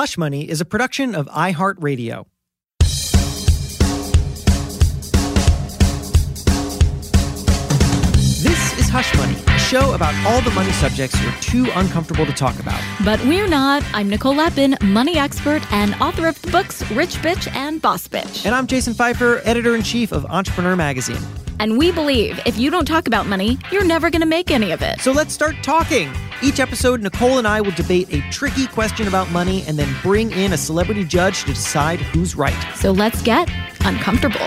Hush Money is a production of iHeartRadio. This is Hush Money, show about all the money subjects you're too uncomfortable to talk about. But we're not. I'm Nicole Lapin, money expert and author of the books Rich Bitch and Boss Bitch. And I'm Jason Feifer, editor in chief of Entrepreneur Magazine. And we believe if you don't talk about money, you're never going to make any of it. So let's start talking. Each episode, Nicole and I will debate a tricky question about money and then bring in a celebrity judge to decide who's right. So let's get uncomfortable.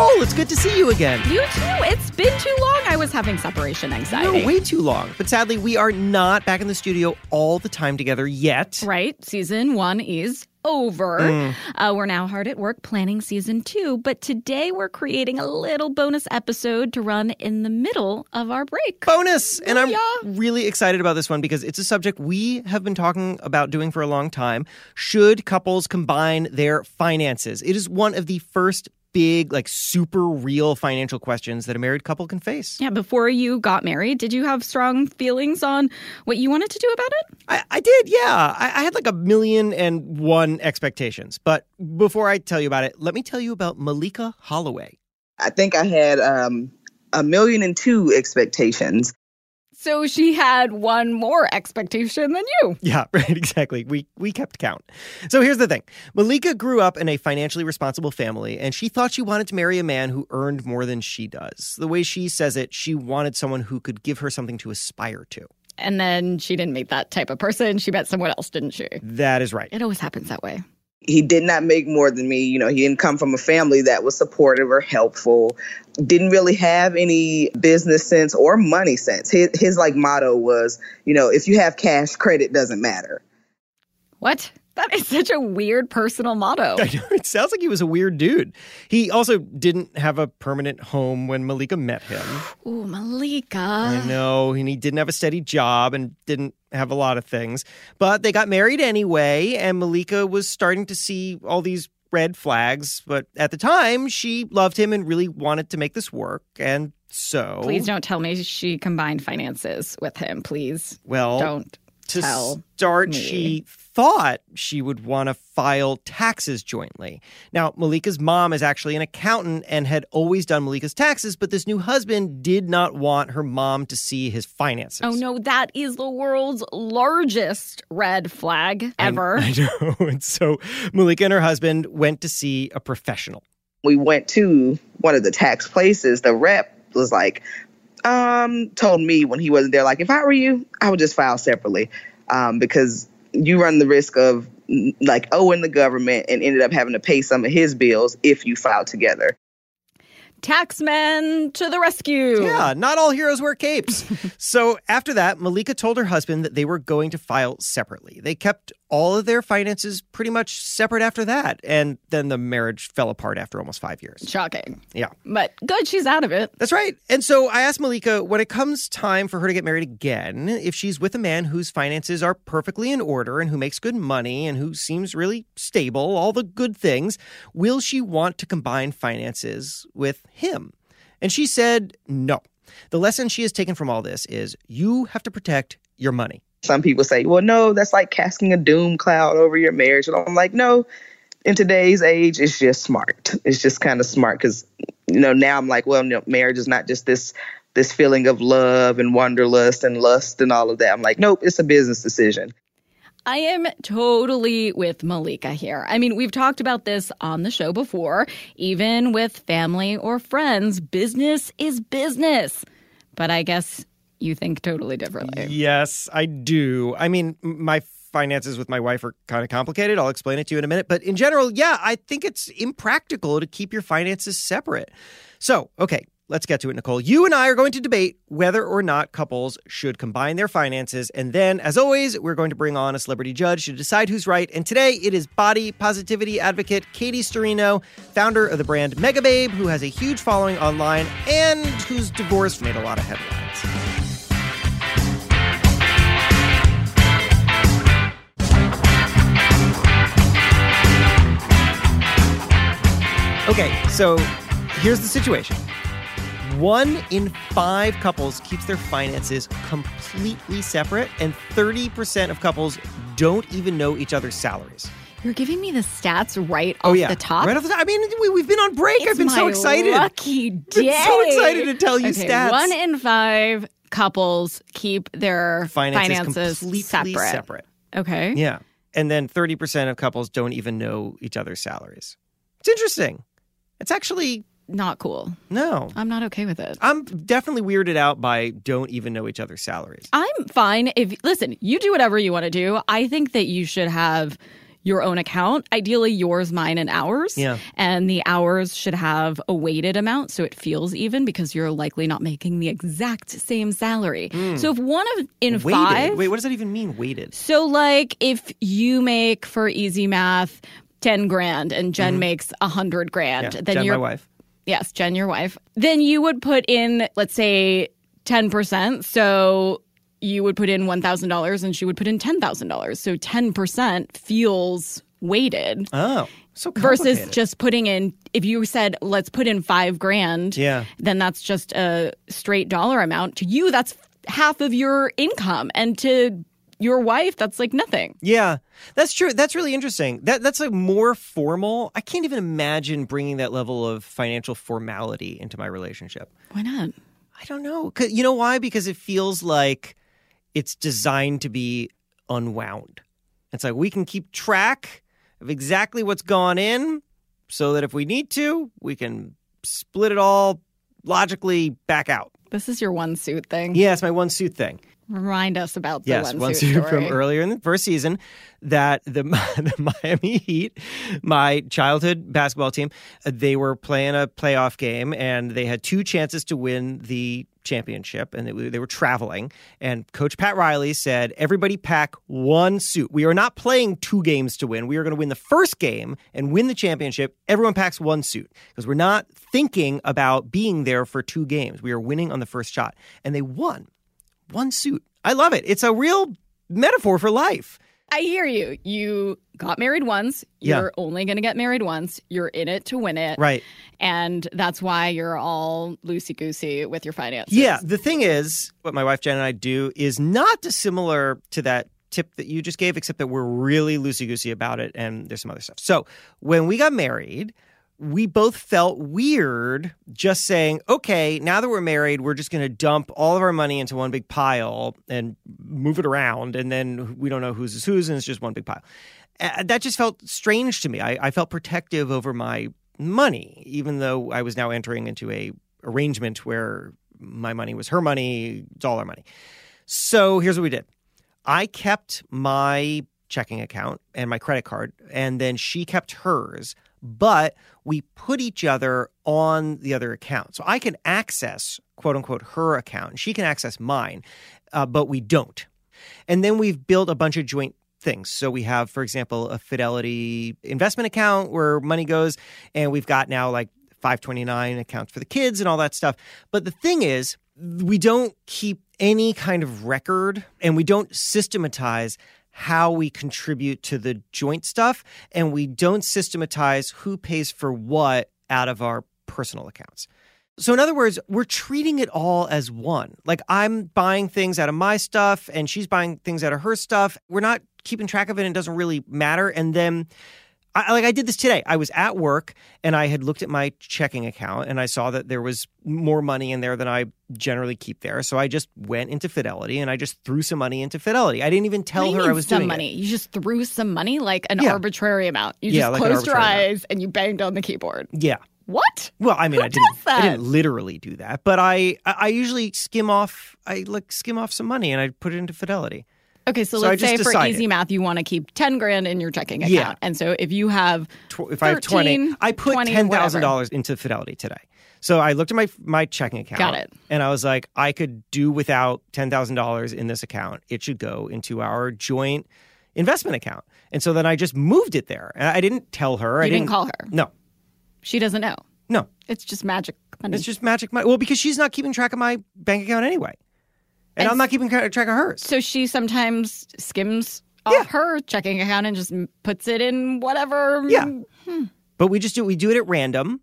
Nicole, it's good to see you again. You too. It's been too long. I was having separation anxiety. No, way too long. But sadly, we are not back in the studio all the time together yet. Right. Season one is over. Mm. Uh, we're now hard at work planning season two, but today we're creating a little bonus episode to run in the middle of our break. Bonus! And I'm really excited about this one because it's a subject we have been talking about doing for a long time. Should couples combine their finances? It is one of the first big, like super real financial questions that a married couple can face. Yeah, before you got married, did you have strong feelings on what you wanted to do about it? I, I did, yeah. I, I had like a million and one expectations. But before I tell you about it, let me tell you about Malika Holloway. I think I had um, a million and two expectations. So she had one more expectation than you. Yeah, right, exactly. We we kept count. So here's the thing. Malika grew up in a financially responsible family and she thought she wanted to marry a man who earned more than she does. The way she says it, she wanted someone who could give her something to aspire to. And then she didn't meet that type of person. She met someone else, didn't she? That is right. It always happens that way. He did not make more than me. You know, he didn't come from a family that was supportive or helpful. Didn't really have any business sense or money sense. His, his like motto was, you know, if you have cash, credit doesn't matter. What? That is such a weird personal motto. I know, it sounds like he was a weird dude. He also didn't have a permanent home when Malika met him. Ooh, Malika. I know, and he didn't have a steady job and didn't have a lot of things. But they got married anyway, and Malika was starting to see all these red flags. But at the time, she loved him and really wanted to make this work. And so. Please don't tell me she combined finances with him. Please Well, don't to tell. start, me. she thought she would want to file taxes jointly. Now, Malika's mom is actually an accountant and had always done Malika's taxes, but this new husband did not want her mom to see his finances. Oh no, that is the world's largest red flag I- ever. I, know. And so Malika and her husband went to see a professional. We went to one of the tax places. The rep was like, um, told me when he wasn't there, like, if I were you, I would just file separately um, because you run the risk of like owing the government and ended up having to pay some of his bills if you file together. Taxmen to the rescue. Yeah, not all heroes wear capes. so after that, Malika told her husband that they were going to file separately. They kept all of their finances pretty much separate after that. And then the marriage fell apart after almost five years. Shocking. Yeah. But good, she's out of it. That's right. And so I asked Malika when it comes time for her to get married again, if she's with a man whose finances are perfectly in order and who makes good money and who seems really stable, all the good things, will she want to combine finances with him? And she said no. The lesson she has taken from all this is you have to protect your money. Some people say, well, no, that's like casting a doom cloud over your marriage. And I'm like, no, in today's age, it's just smart. It's just kind of smart because, you know, now I'm like, well, no, marriage is not just this this feeling of love and wanderlust and lust and all of that. I'm like, nope, it's a business decision. I am totally with Malika here. I mean, we've talked about this on the show before. Even with family or friends, business is business. But I guess you think totally differently. Yes, I do. I mean, my finances with my wife are kind of complicated. I'll explain it to you in a minute. But in general, yeah, I think it's impractical to keep your finances separate. So, okay, let's get to it, Nicole. You and I are going to debate whether or not couples should combine their finances. And then, as always, we're going to bring on a celebrity judge to decide who's right. And today it is body positivity advocate Katie Sturino, founder of the brand Megababe, who has a huge following online and whose divorce made a lot of headlines. Okay, so here's the situation. One in five couples keeps their finances completely separate, and 30% of couples don't even know each other's salaries. You're giving me the stats right Oh off yeah, the top. Right off the top. I mean, we, we've been on break. It's I've been so excited. Lucky day. Been so excited to tell you okay, stats. One in five couples keep their Finances, finances, completely separate. separate. Okay. Yeah, and then 30% of couples don't even know each other's salaries. It's interesting. It's actually Not cool. no. I'm not okay with it. I'm definitely weirded out by don't even know each other's salaries. I'm fine if listen, you do whatever you want to do. I think that you should have your own account, ideally yours, mine, and ours. Yeah. And the hours should have a weighted amount so it feels even because you're likely not making the exact same salary. So if one of in. Weighted. five Wait, what does that even mean? Weighted. So, like, if you make for easy math 10 grand and Jen makes a 100 grand, Mm-hmm. Yeah, then Jen, you're, my wife. Yes, Jen, your wife, then you would put in, let's say, 10%. So you would put in $1,000 and she would put in $10,000. So 10% feels weighted Oh, so versus just putting in, if you said, let's put in five grand, Yeah. then that's just a straight dollar amount. To you, that's half of your income. And to your wife, that's like nothing. Yeah, that's true. That's really interesting. That that's like more formal. I can't even imagine bringing that level of financial formality into my relationship. Why not? I don't know. 'Cause- You know why? Because it feels like it's designed to be unwound. It's like we can keep track of exactly what's gone in so that if we need to, we can split it all logically back out. This is your one suit thing. Yeah, it's my one suit thing. Remind us about the Yes, one, suit from earlier in the first season that the, the Miami Heat, my childhood basketball team, they were playing a playoff game and they had two chances to win the championship and they, they were traveling and coach Pat Riley said everybody pack one suit. We are not playing two games to win. We are going to win the first game and win the championship. Everyone packs one suit because we're not thinking about being there for two games. We are winning on the first shot and they won one suit. I love it. It's a real metaphor for life. I hear you. You got married once. Yeah. You're only going to get married once. You're in it to win it. Right. And that's why you're all loosey goosey with your finances. Yeah. The thing is, what my wife Jen and I do is not dissimilar to that tip that you just gave, except that we're really loosey goosey about it and there's some other stuff. So when we got married, we both felt weird just saying, okay, now that we're married, we're just going to dump all of our money into one big pile and move it around. And then we don't know whose is whose, and it's just one big pile. Uh, that just felt strange to me. I, I felt protective over my money, even though I was now entering into a arrangement where my money was her money, it's all our money. So here's what we did. I kept my checking account and my credit card, and then she kept hers, but we put each other on the other account. So I can access, quote unquote, her account, and she can access mine, uh, but we don't. And then we've built a bunch of joint things. So we have, for example, a Fidelity investment account where money goes, and we've got now like 529 accounts for the kids and all that stuff. But the thing is, we don't keep any kind of record and we don't systematize how we contribute to the joint stuff and we don't systematize who pays for what out of our personal accounts. So, in other words, we're treating it all as one. Like I'm buying things out of my stuff and she's buying things out of her stuff. We're not keeping track of it and it doesn't really matter. And then I, like I did this today. I was at work and I had looked at my checking account and I saw that there was more money in there than I generally keep there. So I just went into Fidelity and I just threw some money into Fidelity. I didn't even tell her I was some doing money. it. You just threw some money, like an Yeah. arbitrary amount. You Yeah, just like closed your eyes and you banged on the keyboard. Yeah. What? Well, I mean, Who I didn't. I didn't literally do that, but I I usually skim off. I like skim off some money and I put it into Fidelity. Okay, so, So let's say for easy math, you want to keep 10 grand in your checking account. Yeah. And so if you have Tw- If I have twenty, 13, I put 20, ten thousand dollars into Fidelity today. So I looked at my my checking account. Got it. And I was like, I could do without ten thousand dollars in this account. It should go into our joint investment account. And so then I just moved it there. And I didn't tell her. I You didn't call her. No, She doesn't know. no. It's just magic money. It's just magic money. Well, because she's not keeping track of my bank account anyway, and, And I'm not keeping track of hers. so she sometimes skims Yeah. off her checking account and just puts it in whatever. Yeah. But we just do we do it at random,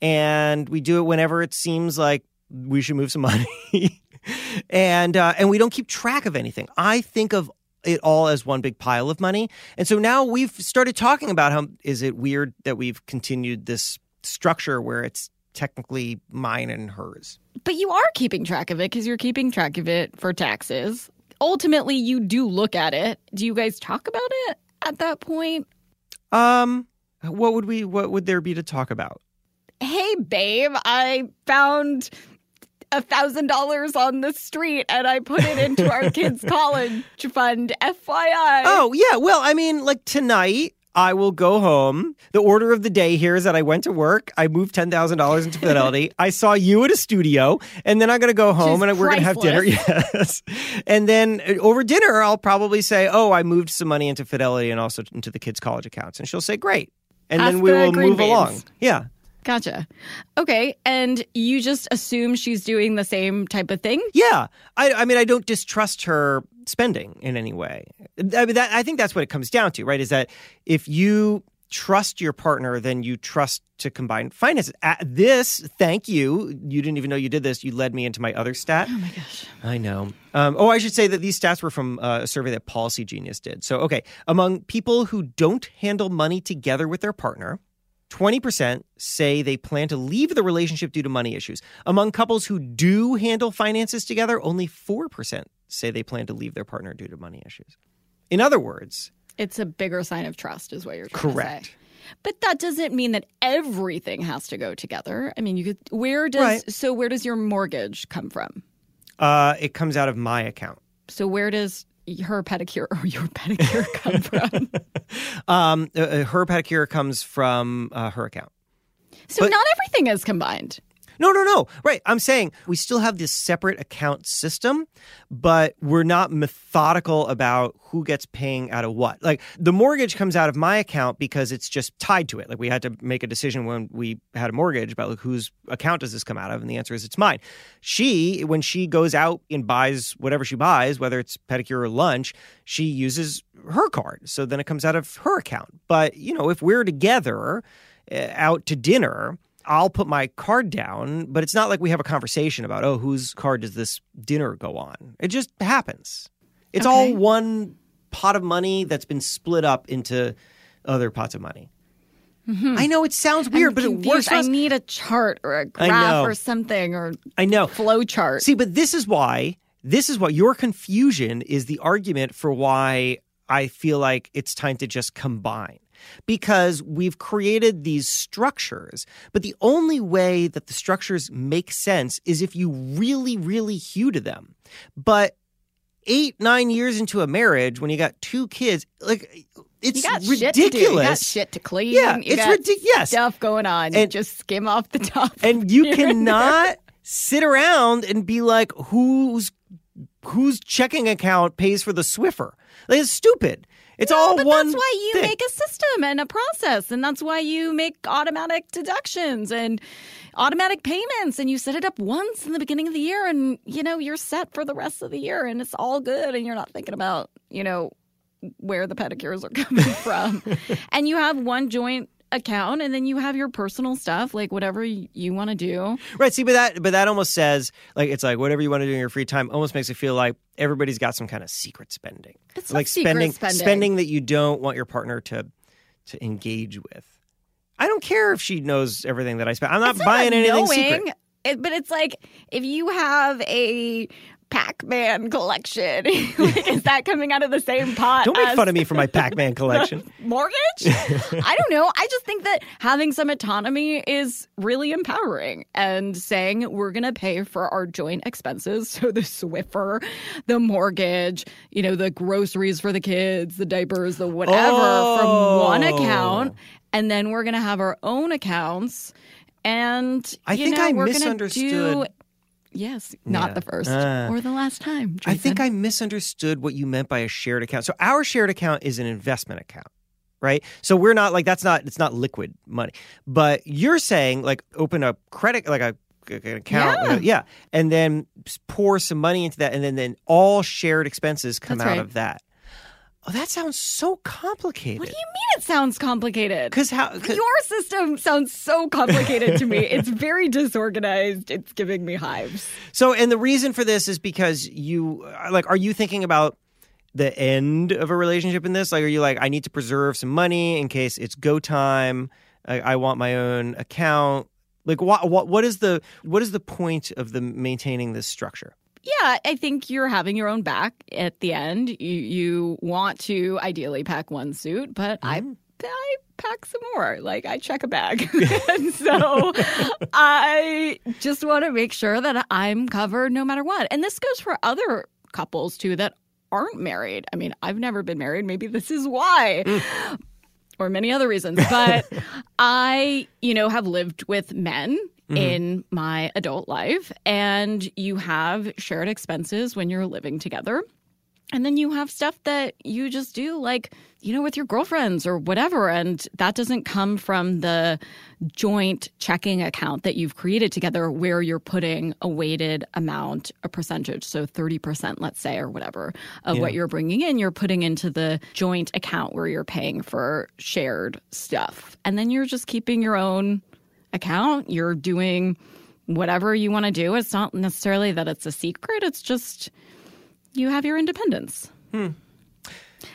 and we do it whenever it seems like we should move some money. and uh, and we don't keep track of anything. I think of it all as one big pile of money. And so now we've started talking about how is it weird that we've continued this structure where it's technically mine and hers. But you are keeping track of it because you're keeping track of it for taxes. Ultimately, you do look at it. Do you guys talk about it at that point? Um, what would we? What would there be to talk about? Hey, babe, I found a thousand dollars on the street and I put it into our kids' college fund. FYI. Oh yeah, well, I mean, like tonight. I will go home. The order of the day here is that I went to work. I moved ten thousand dollars into Fidelity. I saw you at a studio, and then I'm going to go home She's and we're going to have dinner. Yes, and then uh, over dinner, I'll probably say, "Oh, I moved some money into Fidelity and also into the kids' college accounts," and she'll say, "Great," and Ask then we the will move beans. along. Yeah. Gotcha. Okay. And you just assume she's doing the same type of thing? Yeah, I, I mean, I don't distrust her spending in any way. I mean, that, I think that's what it comes down to, right? Is that if you trust your partner, then you trust to combine finances. At this, thank you. You didn't even know you did this. You led me into my other stat. Oh my gosh. I know. Um, oh, I should say that these stats were from uh, a survey that Policy Genius did. So, okay, among people who don't handle money together with their partner, 20% say they plan to leave the relationship due to money issues. Among couples who do handle finances together, only 4% say they plan to leave their partner due to money issues. In other words, It's a bigger sign of trust, is what you're correct. But that doesn't mean that everything has to go together. I mean, you could. Where does Right. so? Where does your mortgage come from? Uh, it comes out of my account. So where does her pedicure or your pedicure come from? Um, uh, uh, her pedicure comes from uh, her account. So But- not everything is combined. No, no, no. Right. I'm saying we still have this separate account system, but we're not methodical about who gets paying out of what. Like the mortgage comes out of my account because it's just tied to it. Like we had to make a decision when we had a mortgage about like whose account does this come out of, and the answer is it's mine. She, when she goes out and buys whatever she buys, whether it's pedicure or lunch, she uses her card. So then it comes out of her account. But you know, if we're together uh, out to dinner. I'll put my card down, but it's not like we have a conversation about, oh, whose card does this dinner go on? It just happens. It's Okay. all one pot of money that's been split up into other pots of money. Mm-hmm. I know it sounds weird, I'm but it works. I need a chart or a graph or something or I know. flow chart. See, but this is why this is what your confusion is the argument for why I feel like it's time to just combine. Because we've created these structures, but the only way that the structures make sense is if you really, really hew to them. But eight, nine years into a marriage, when you got two kids, like it's you got ridiculous. shit to got shit to clean. Yeah, You it's ridiculous. Yes. Stuff going on. And- just skim off the top. and you here and cannot sit around and be like whose whose checking account pays for the swiffer like it's stupid it's all but one that's why you thing. make a system and a process and that's why you make automatic deductions and automatic payments and you set it up once in the beginning of the year and you know you're set for the rest of the year and it's all good and you're not thinking about you know where the pedicures are coming from and you have one joint account and then you have your personal stuff like whatever you, want to do. Right see but that but that almost says like it's like whatever you want to do in your free time almost makes it feel like everybody's got some kind of secret spending. It's like not secret spending spending. that you don't want your partner to to engage with. I don't care if she knows everything that i spend i'm not It's buying anything knowing, secret It, but it's like if you have a Pac-Man collection, like, is that coming out of the same pot? don't make fun of me for my pac-man collection mortgage. I don't know. I just think that having some autonomy is really empowering and saying we're going to pay for our joint expenses. So the Swiffer, the mortgage, you know, the groceries for the kids, the diapers, the whatever from one oh. account. And then we're going to have our own accounts. And I you think know, I we're gonna misunderstood- Do, yes, not Yeah. the first Uh, or the last time. I think I misunderstood what you meant by a shared account. So our shared account is an investment account, right? So we're not like that's not it's not liquid money. But you're saying like open a credit like a an account, Yeah. yeah, and then pour some money into that, and then then all shared expenses come That's out right. of that. Oh, that sounds so complicated. What do you mean it sounds complicated? Because how? 'cause- Your system sounds so complicated to me. It's very disorganized. It's giving me hives. So, and the reason for this is because you like, are you thinking about the end of a relationship in this? Like, are you like, I need to preserve some money in case it's go time? I, I want my own account. Like, what, what, what is the, what is the point of the maintaining this structure? Yeah, I think you're having your own back at the end. You you want to ideally pack one suit, but I mm-hmm. I pack some more. Like I check a bag. and so I just want to make sure that I'm covered no matter what. And this goes for other couples too that aren't married. I mean, I've never been married. Maybe this is why. Mm. Or many other reasons. But I, you know, have lived with men Mm-hmm. in my adult life, and you have shared expenses when you're living together. And then you have stuff that you just do, like, you know, with your girlfriends or whatever. And that doesn't come from the joint checking account that you've created together where you're putting a weighted amount, a percentage. So 30%, let's say, or whatever, of what you're bringing in, you're putting into the joint account where you're paying for shared stuff. And then you're just keeping your own account. You're doing whatever you want to do. It's not necessarily that it's a secret, it's just you have your independence.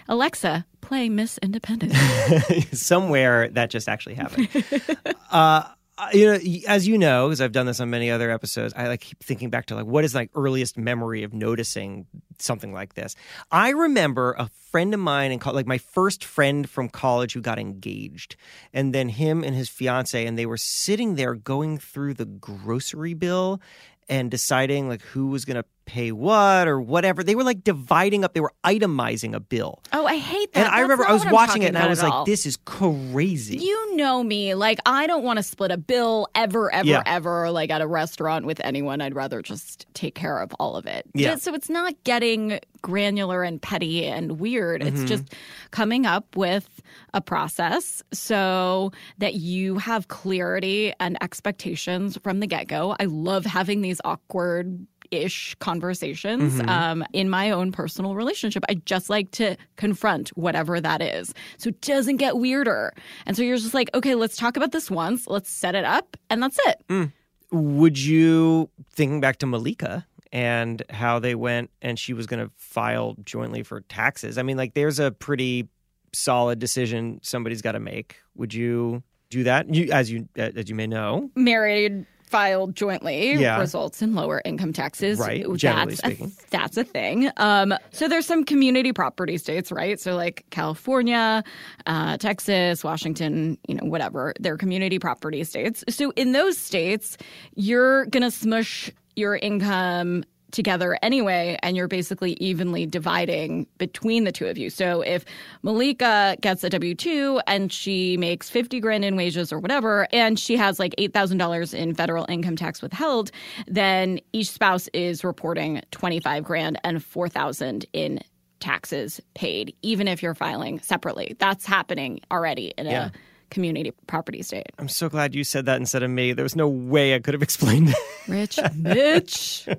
Alexa, play Miss Independent. Somewhere that just actually happened. uh, you know, as you know, because I've done this on many other episodes, I like keep thinking back to like what is like earliest memory of noticing something like this. I remember a friend of mine and like my first friend from college who got engaged, and then him and his fiance, and they were sitting there going through the grocery bill and deciding like who was going to pay what or whatever. They were like dividing up. They were itemizing a bill. oh, I hate that. And I remember I was watching it and I was like, this is crazy. You know me. Like, I don't want to split a bill ever, ever, Yeah. ever, like at a restaurant with anyone. I'd rather just take care of all of it. Yeah. So it's not getting granular and petty and weird. Mm-hmm. It's just coming up with a process so that you have clarity and expectations from the get go. I love having these awkward ish conversations Mm-hmm. um, in my own personal relationship. I just like to confront whatever that is. So it doesn't get weirder. And so you're just like, okay, let's talk about this once, let's set it up, and that's it. Would you, thinking back to Malika and how they went and she was going to file jointly for taxes, I mean, like there's a pretty solid decision somebody's got to make. Would you do that? You, as you as you may know, Married filed jointly Yeah. results in lower income taxes. Right, generally that's speaking. A, that's a thing. Um, so there's some community property states, right? So like California, uh, Texas, Washington, you know, whatever. They're community property states. So in those states, you're gonna smush your income together anyway, and you're basically evenly dividing between the two of you. So if Malika gets a W 2 and she makes 50 grand in wages or whatever, and she has like $8,000 in federal income tax withheld, then each spouse is reporting 25 grand and 4,000 in taxes paid, even if you're filing separately. That's happening already in Yeah. a community property state. I'm so glad you said that instead of me. There was no way I could have explained it. Rich Mitch.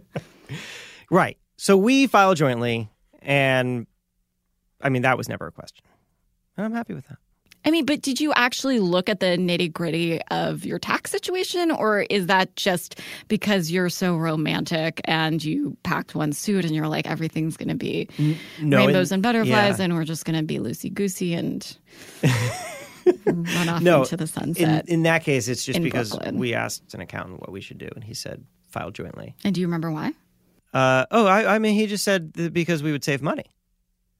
right. So we file jointly, and I mean that was never a question. And I'm happy with that. I mean, but did you actually look at the nitty gritty of your tax situation, or is that just because you're so romantic and you packed one suit and you're like, everything's going to be No, rainbows in- and butterflies yeah. and we're just going to be loosey goosey and run off No, into the sunset? in that case, it's just because Brooklyn. we asked an accountant what we should do, and he said file jointly. and do you remember why? Uh, oh, I, I mean, he just said that because we would save money.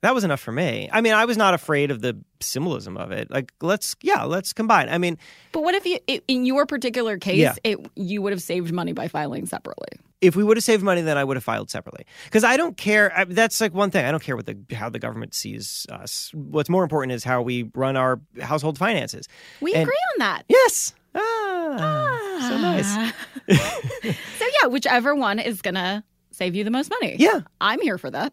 That was enough for me. I mean, I was not afraid of the symbolism of it. Like, let's, yeah, let's combine. I mean, But what if you, in your particular case, Yeah. it, you would have saved money by filing separately? if we would have saved money, then I would have filed separately. Because I don't care. I, that's like one thing. I don't care what the how the government sees us. What's more important is how we run our household finances. We And- agree on that. Yes. Ah, so nice. So yeah, whichever one is gonna save you the most money. Yeah. I'm here for that.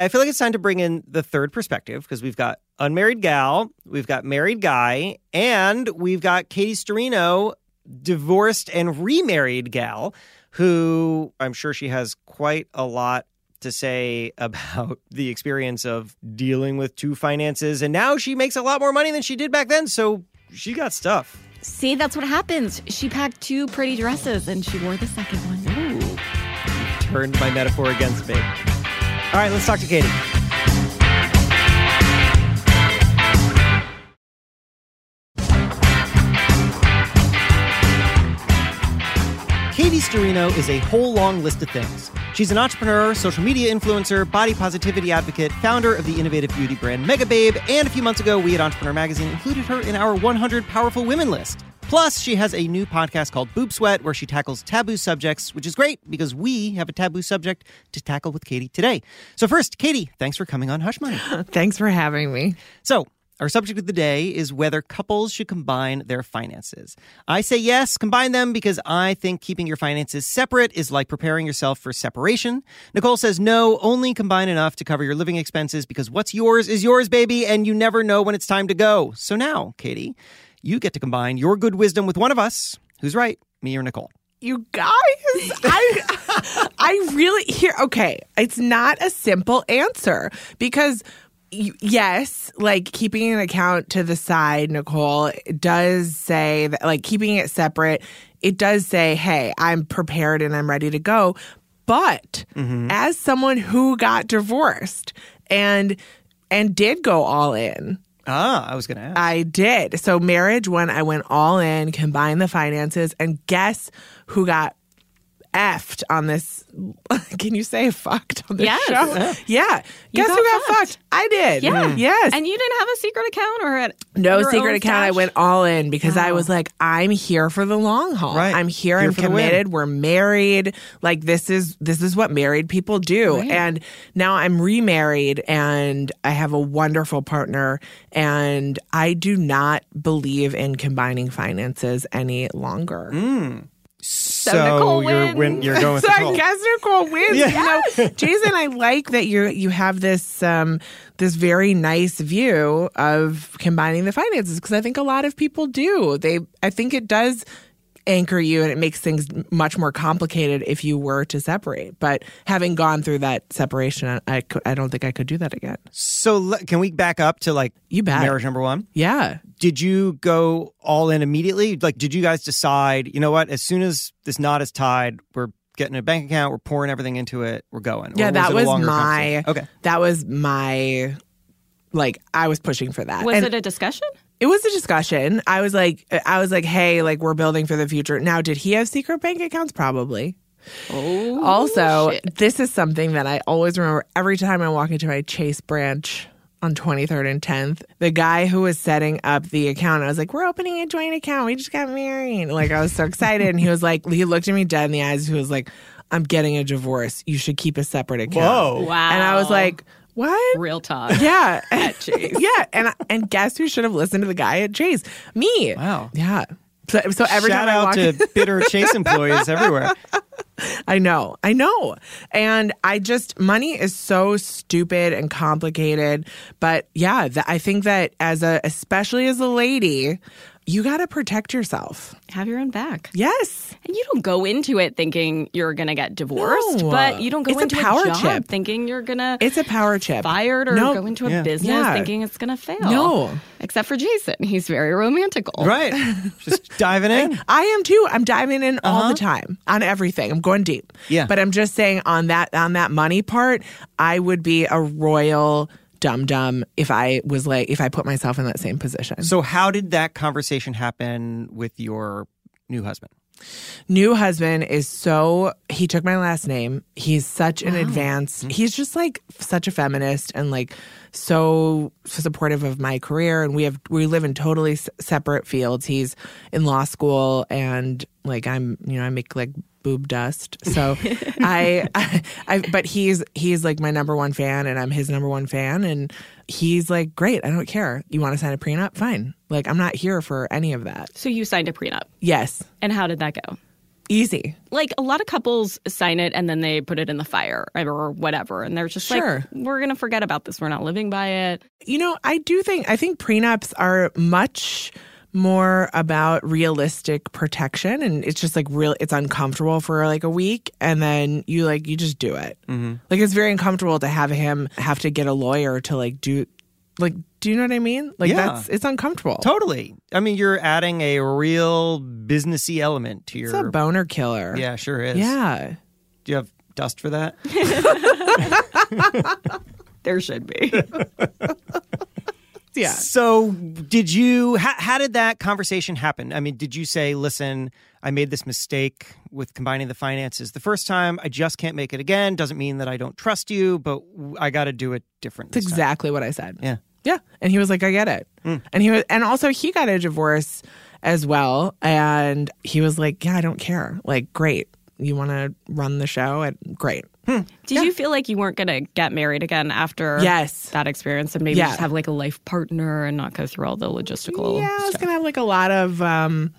I feel like it's time to bring in the third perspective because we've got unmarried gal, we've got married guy, and we've got Katie Sturino, divorced and remarried gal, who I'm sure she has quite a lot to say about the experience of dealing with two finances. And now she makes a lot more money than she did back then. So she got stuff. See, that's what happens. She packed two pretty dresses and she wore the second one. Turned my metaphor against me. All right, let's talk to Katie. Katie Sturino is a whole long list of things. She's an entrepreneur, social media influencer, body positivity advocate, founder of the innovative beauty brand Megababe, and a few months ago, we at Entrepreneur Magazine included her in our 100 Powerful Women list. Plus, she has a new podcast called Boob Sweat where she tackles taboo subjects, which is great because we have a taboo subject to tackle with Katie today. So, first, Katie, thanks for coming on Hush Money. Thanks for having me. So, our subject of the day is whether couples should combine their finances. I say yes, combine them because I think keeping your finances separate is like preparing yourself for separation. Nicole says no, only combine enough to cover your living expenses because what's yours is yours, baby, and you never know when it's time to go. So now, Katie, you get to combine your good wisdom with one of us. Who's right, me or Nicole? You guys, I I really here okay, it's not a simple answer because yes, like keeping an account to the side, Nicole, does say that, like keeping it separate, it does say, hey, I'm prepared and I'm ready to go. But mm-hmm. as someone who got divorced and and did go all in, Ah, I was going to ask. I did. So marriage when I went all in, combined the finances, and guess who got effed on this. Can you say fucked on this yes. show? Yeah. Guess got who got fucked? fucked? I did. Yeah. Mm. Yes. And you didn't have a secret account or a no secret account. Stash? I went all in because I was like, I'm here for the long haul. Right. I'm here. here I'm committed. We're married. Like this is this is what married people do. Right. And now I'm remarried and I have a wonderful partner. And I do not believe in combining finances any longer. Mm. So, so you're win, you're going so Nicole. I guess Nicole wins. Yeah. You know, Jason, I like that you you have this um, this very nice view of combining the finances because I think a lot of people do. They I think it does anchor you and it makes things much more complicated if you were to separate. But having gone through that separation, I, I don't think I could do that again. So can we back up to like you bet. marriage number one? Yeah. Did you go all in immediately? Like, did you guys decide, you know what, as soon as this knot is tied, we're getting a bank account, we're pouring everything into it, we're going? Yeah, was that was my, okay. That was my, like, I was pushing for that. Was and, it a discussion? It was a discussion. I was like, I was like, hey, like we're building for the future. Now, did he have secret bank accounts? Probably. Oh, also, shit. this is something that I always remember every time I walk into my Chase branch on 23rd and 10th. The guy who was setting up the account, I was like, We're opening a joint account. We just got married. Like, I was so excited. and he was like, He looked at me dead in the eyes. He was like, I'm getting a divorce. You should keep a separate account. Whoa. Wow. And I was like, what? Real talk. Yeah. at Chase. yeah. And and guess who should have listened to the guy at Chase? Me. Wow. Yeah. So, so every Shout time out I walk to bitter Chase employees everywhere. I know. I know. And I just money is so stupid and complicated, but yeah, th- I think that as a especially as a lady, you got to protect yourself. Have your own back. Yes. And you don't go into it thinking you're going to get divorced, No. but you don't go It's a into power job chip. thinking you're going to It's a power chip. fired or No. go into a Yeah. business Yeah. thinking it's going to fail. No. Except for Jason. He's very romantical. Right. Just diving in. I am too. I'm diving in all the uh-huh. time on everything. I'm going deep. Yeah. But I'm just saying on that on that money part, I would be a royal dum dumb if I was like if I put myself in that same position. So, how did that conversation happen with your new husband? New husband is so he took my last name. He's such an advanced. Mm-hmm. He's just like such a feminist and like so supportive of my career and we have we live in totally s- separate fields. He's in law school and like I'm, you know, I make like boob dust. So I, I I but he's he's like my number one fan and I'm his number one fan and he's like great, I don't care. You want to sign a prenup? Fine. Like I'm not here for any of that. So you signed a prenup. Yes. And how did that go? Easy. Like a lot of couples sign it and then they put it in the fire or whatever. And they're just Sure. like, we're going to forget about this. We're not living by it. You know, I do think I think prenups are much more about realistic protection and it's just like real it's uncomfortable for like a week and then you like you just do it Mm-hmm. like it's very uncomfortable to have him have to get a lawyer to like do like do you know what i mean like Yeah. that's it's uncomfortable Totally. I mean, you're adding a real businessy element to it's your. a boner killer yeah, sure is. yeah Do you have dust for that? There should be. yeah So, did you? How, how did that conversation happen? I mean, did you say, "Listen, I made this mistake with combining the finances the first time. I just can't make it again. Doesn't mean that I don't trust you, but I got to do it different." That's this time." exactly what I said. Yeah. Yeah. And he was like, I get it. Hmm. And he was and also he got a divorce as well. And he was like, Yeah, I don't care. Like, great. You wanna run the show? And great. Did you feel like you weren't going to get married again after Yes. that experience and maybe Yeah. just have like a life partner and not go through all the logistical yeah, I was gonna have like a lot of um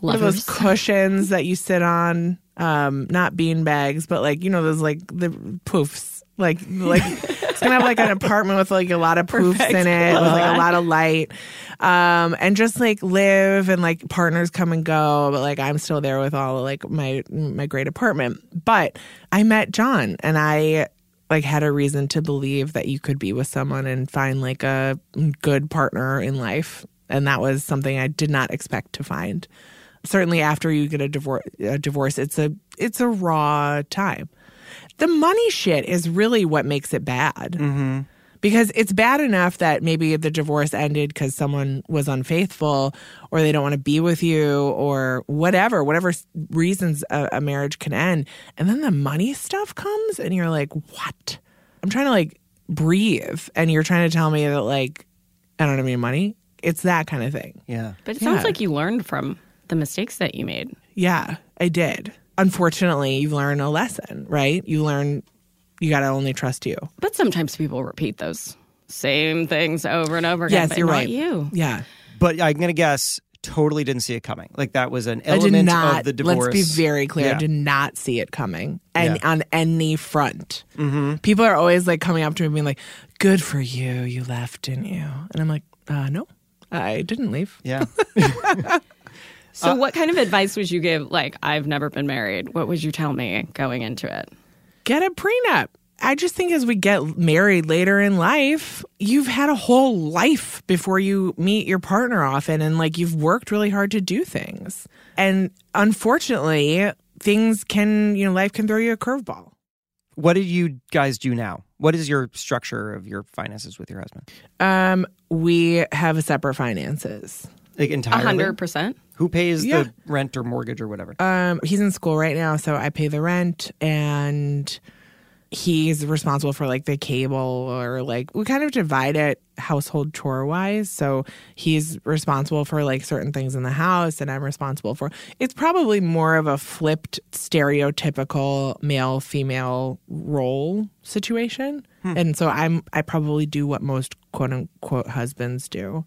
what are those cushions that you sit on. Um, not bean bags, but like, you know, those like the poofs. Like like it's gonna have like an apartment with like a lot of poofs in it, with like a lot of light. Um, and just like live and like partners come and go, but like I'm still there with all like my my great apartment. But I met John and I like had a reason to believe that you could be with someone and find like a good partner in life and that was something I did not expect to find. Certainly after you get a divorce a divorce it's a it's a raw time. The money shit is really what makes it bad. Because it's bad enough that maybe the divorce ended because someone was unfaithful or they don't want to be with you or whatever, whatever reasons a, a marriage can end. And then the money stuff comes and you're like, what? I'm trying to like breathe. And you're trying to tell me that like, I don't have any money. It's that kind of thing. Yeah. But it sounds Yeah. like you learned from the mistakes that you made. Yeah, I did. Unfortunately, you've learned a lesson, right? You learn you got to only trust you. But sometimes people repeat those same things over and over again. Yes, but you're not right. You. Yeah. But I'm gonna guess totally didn't see it coming. Like that was an I did element not. of the divorce. Let's be very clear. Yeah. I did not see it coming, and Yeah. on any front. Mm-hmm. People are always like coming up to me and being like, "Good for you. You left, didn't you?" And I'm like, uh, "No, I didn't leave." Yeah. So, what kind of advice would you give? Like, I've never been married. What would you tell me going into it? Get a prenup. I just think as we get married later in life, you've had a whole life before you meet your partner often, and like you've worked really hard to do things. And unfortunately, things can, you know, life can throw you a curveball. what did you guys do now? What is your structure of your finances with your husband? Um, we have separate finances. Like A entirely. hundred percent. Who pays Yeah. the rent or mortgage or whatever? Um, he's in school right now, so I pay the rent and he's responsible for like the cable or like we kind of divide it household chore wise. So he's responsible for like certain things in the house and I'm responsible for it's probably more of a flipped stereotypical male female role situation. And so I'm I probably do what most quote unquote husbands do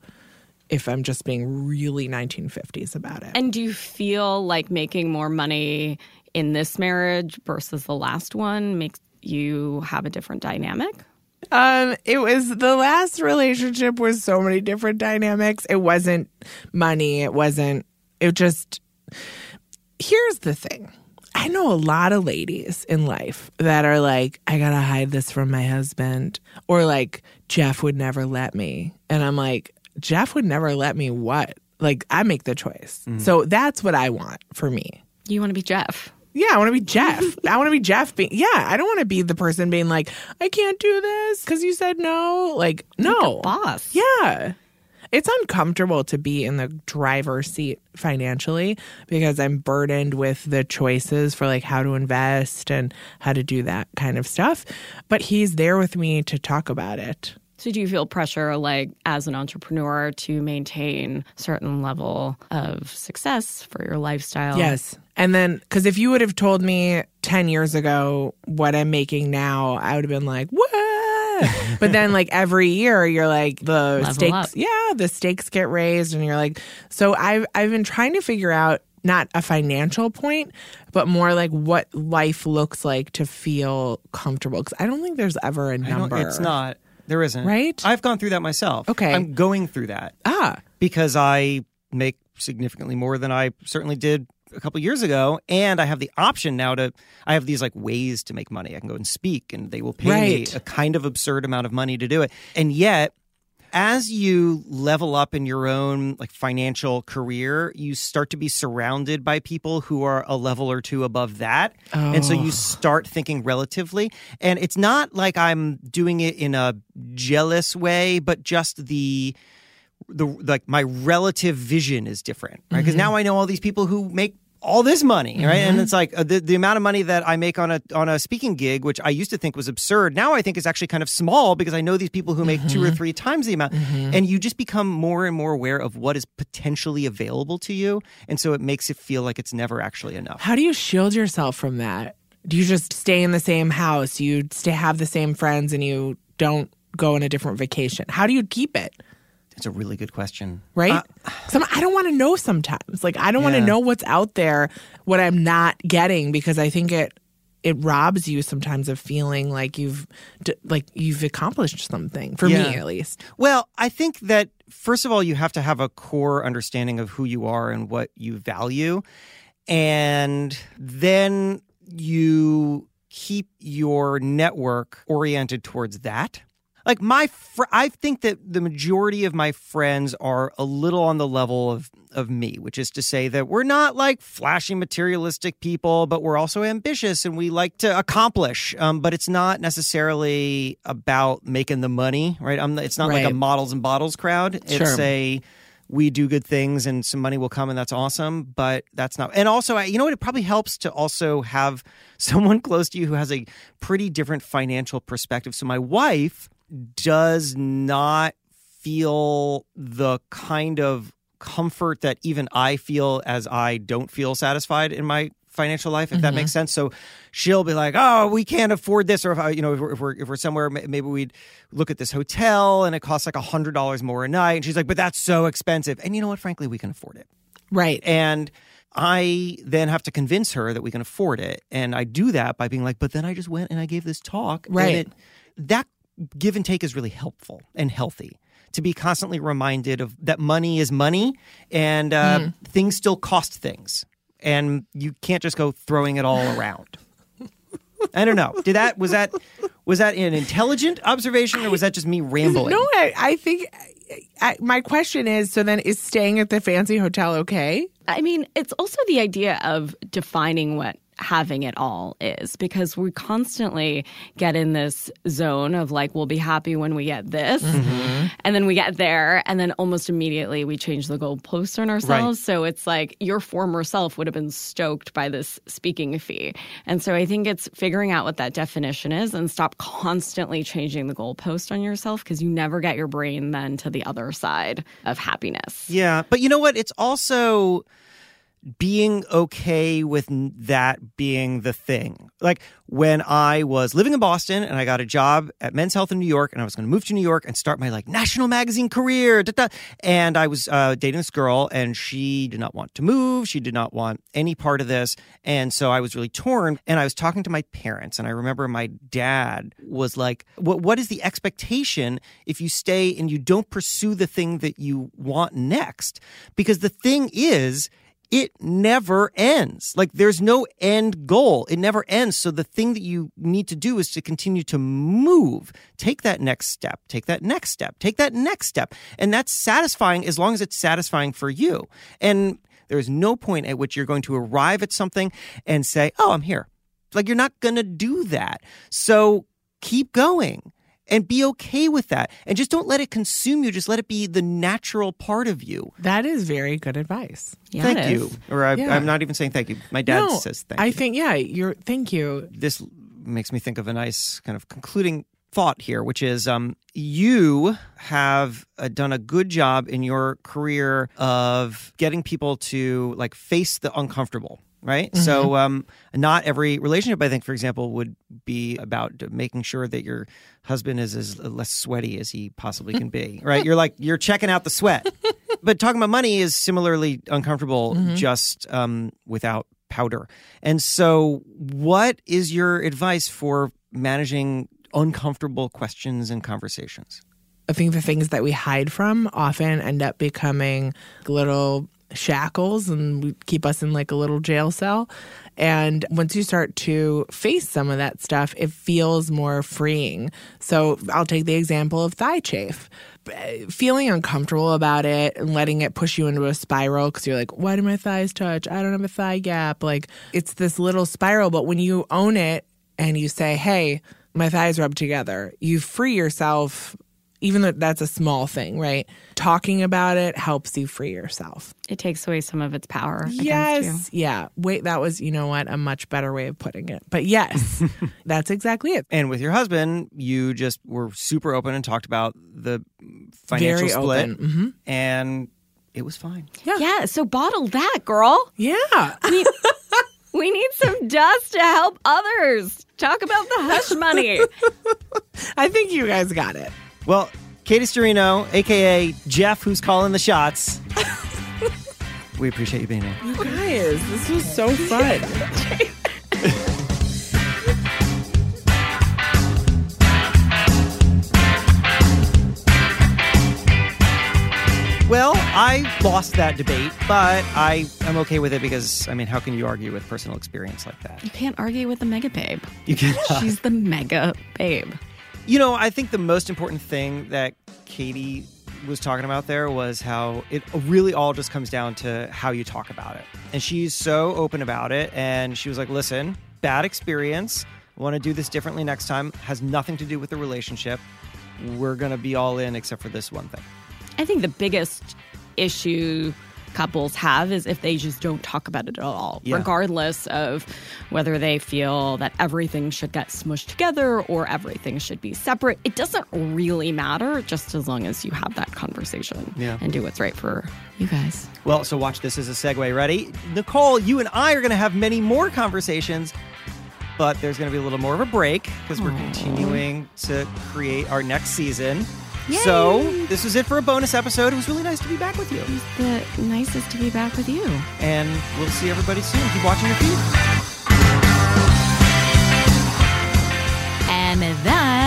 if I'm just being really 1950s about it. And do you feel like making more money in this marriage versus the last one makes you have a different dynamic? Um, it was the last relationship was so many different dynamics. It wasn't money. It wasn't. It just. Here's the thing. I know a lot of ladies in life that are like, I gotta hide this from my husband, or like Jeff would never let me, and I'm like, Jeff would never let me. What? Like I make the choice. Mm-hmm. So that's what I want for me. You want to be Jeff. Yeah, I want to be Jeff. I want to be Jeff. Being, yeah, I don't want to be the person being like, I can't do this because you said no. Like, no. Boss. Yeah. It's uncomfortable to be in the driver's seat financially because I'm burdened with the choices for like how to invest and how to do that kind of stuff. But he's there with me to talk about it. So do you feel pressure like as an entrepreneur to maintain certain level of success for your lifestyle? Yes. And then, because if you would have told me 10 years ago what I'm making now, I would have been like, what? but then, like, every year, you're like, the Level stakes, up. yeah, the stakes get raised. And you're like, so I've, I've been trying to figure out not a financial point, but more like what life looks like to feel comfortable. Because I don't think there's ever a number. It's not. There isn't. Right? I've gone through that myself. Okay. I'm going through that Ah, because I make significantly more than I certainly did a couple years ago and I have the option now to I have these like ways to make money. I can go and speak and they will pay Right. me a kind of absurd amount of money to do it. And yet as you level up in your own like financial career, you start to be surrounded by people who are a level or two above that. And so you oh. start thinking relatively. And it's not like I'm doing it in a jealous way, but just the the like my relative vision is different, right? Because mm-hmm. now I know all these people who make all this money, right? And mm-hmm. it's like uh, the the amount of money that I make on a on a speaking gig, which I used to think was absurd, now I think is actually kind of small because I know these people who make two or mm-hmm. three times the amount, mm-hmm. and you just become more and more aware of what is potentially available to you, and so it makes it feel like it's never actually enough. How do you shield yourself from that? Do you just stay in the same house? You stay have the same friends and you don't go on a different vacation? How do you keep it? It's a really good question, Right? Uh, Some, I don't want to know sometimes. Like I don't want to know what's out there, what I'm not getting, because I think it it robs you sometimes of feeling like you've like you've accomplished something. For Yeah. me, at least. Well, I think that first of all, you have to have a core understanding of who you are and what you value. And then you keep your network oriented towards that. Like my, fr- I think that the majority of my friends are a little on the level of of me, which is to say that we're not like flashy, materialistic people, but we're also ambitious and we like to accomplish. Um, but it's not necessarily about making the money, right? I'm, it's not like a models and bottles crowd. It's Sure. a we do good things and some money will come and that's awesome but that's not and also I- you know what it probably helps to also have someone close to you who has a pretty different financial perspective so my wife does not feel the kind of comfort that even I feel as I don't feel satisfied in my financial life, if that makes mm-hmm. sense. So she'll be like, "Oh, we can't afford this," or if you know, if we're if we're, if we're somewhere, maybe we'd look at this hotel and it costs like a hundred dollars more a night, and she's like, "But that's so expensive." And you know what? Frankly, we can afford it. Right. And I then have to convince her that we can afford it. And I do that by being like, but then I just went and I gave this talk. and Right. it- that give and take is really helpful and healthy to be constantly reminded of that money is money and uh, Hmm. things still cost things. And you can't just go throwing it all around. I don't know. Did that was that was that an intelligent observation or was that just me rambling? No, I, I think I, my question is: so then, is staying at the fancy hotel okay? I mean, it's also the idea of defining what having it all is because we constantly get in this zone of like, we'll be happy when we get this. Mm-hmm. And then we get there, and then almost immediately we change the goalposts on ourselves. So it's like your former self would have been stoked by this speaking fee. And so I think it's figuring out what that definition is and stop constantly changing the goalpost on yourself because you never get your brain then to the other side of happiness. Yeah, but you know what? It's also being okay with that being the thing. Like when I was living in Boston and I got a job at Men's Health in New York, and I was going to move to New York and start my like national magazine career. da, da. And I was uh, dating this girl, and she did not want to move. She did not want any part of this, and so I was really torn. And I was talking to my parents, and I remember my dad was like, "What? What is the expectation if you stay and you don't pursue the thing that you want next? Because the thing is." It never ends. Like there's no end goal. It never ends. So the thing that you need to do is to continue to move. Take that next step. Take that next step. Take that next step. And that's satisfying as long as it's satisfying for you. And there's no point at which you're going to arrive at something and say, "Oh, I'm here." Like you're not going to do that. So keep going and be okay with that. And just don't let it consume you. Just let it be the natural part of you. That is very good advice. Yeah, thank you. Or I, Yeah. I'm not even saying thank you. My dad no, says thank I you. I think yeah. You're. Thank you. this makes me think of a nice kind of concluding thought here, which is um, you have uh, done a good job in your career of getting people to like face the uncomfortable. Right. So, um, not every relationship, I think, for example, would be about making sure that your husband is as less sweaty as he possibly can be. Right. You're like, you're checking out the sweat. but talking about money is similarly uncomfortable, just um, without powder. And so, what is your advice for managing uncomfortable questions and conversations? I think the things that we hide from often end up becoming little shackles and keep us in like a little jail cell. And once you start to face some of that stuff, it feels more freeing. So I'll take the example of thigh chafe. Feeling uncomfortable about it and letting it push you into a spiral because you're like, why do my thighs touch? I don't have a thigh gap. Like it's this little spiral. But when you own it and you say, hey, my thighs rub together, you free yourself even though that's a small thing, right? Talking about it helps you free yourself. It takes away some of its power. Yes. Yeah. Wait, that was, you know what, a much better way of putting it. But yes, that's exactly it. And with your husband, you just were super open and talked about the financial Very split. open. hmm And it was fine. Yeah. yeah. So bottle that, girl. Yeah. We, we need some dust to help others. Talk about the hush money. I think you guys got it. Well, Katie Sturino, aka Jeff, who's calling the shots. we appreciate you being here. You guys, this was so fun. Well, I lost that debate, but I am okay with it because I mean, how can you argue with personal experience like that? You can't argue with the mega babe. You can't. She's the mega babe. You know, I think the most important thing that Katie was talking about there was how it really all just comes down to how you talk about it. And she's so open about it. And she was like, listen, bad experience. Want to do this differently next time. Has nothing to do with the relationship. We're going to be all in except for this one thing. I think the biggest issue couples have is if they just don't talk about it at all, Yeah. regardless of whether they feel that everything should get smushed together or everything should be separate. It doesn't really matter just as long as you have that conversation Yeah. and do what's right for you guys. Well, so watch this as a segue. Ready? Nicole, you and I are going to have many more conversations, but there's going to be a little more of a break because we're continuing to create our next season. So, this was it for a bonus episode. It was really nice to be back with you. It's the nicest to be back with you. And we'll see everybody soon. Keep watching your feed. And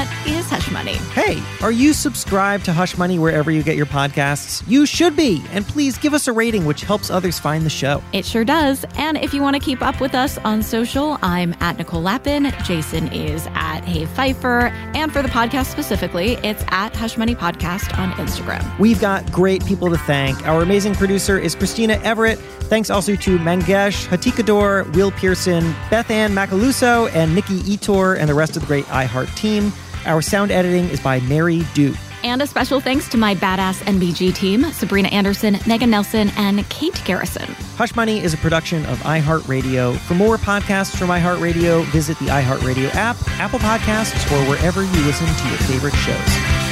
that is Hush Money. Hey, are you subscribed to Hush Money wherever you get your podcasts? You should be. And please give us a rating, which helps others find the show. It sure does. And if you want to keep up with us on social, I'm at Nicole Lapin. Jason is at Hey Feifer. And for the podcast specifically, it's at Hush Money Podcast on Instagram. We've got great people to thank. Our amazing producer is Christina Everett. Thanks also to Mangesh Hattikudur, Will Pearson, Beth Ann Macaluso, and Nikki Ettore, and the rest of the great iHeart team. Our sound editing is by Mary Duke. And a special thanks to my badass NBG team, Sabrina Anderson, Megan Nelson, and Kate Garrison. Hush Money is a production of iHeartRadio. For more podcasts from iHeartRadio, visit the iHeartRadio app, Apple Podcasts, or wherever you listen to your favorite shows.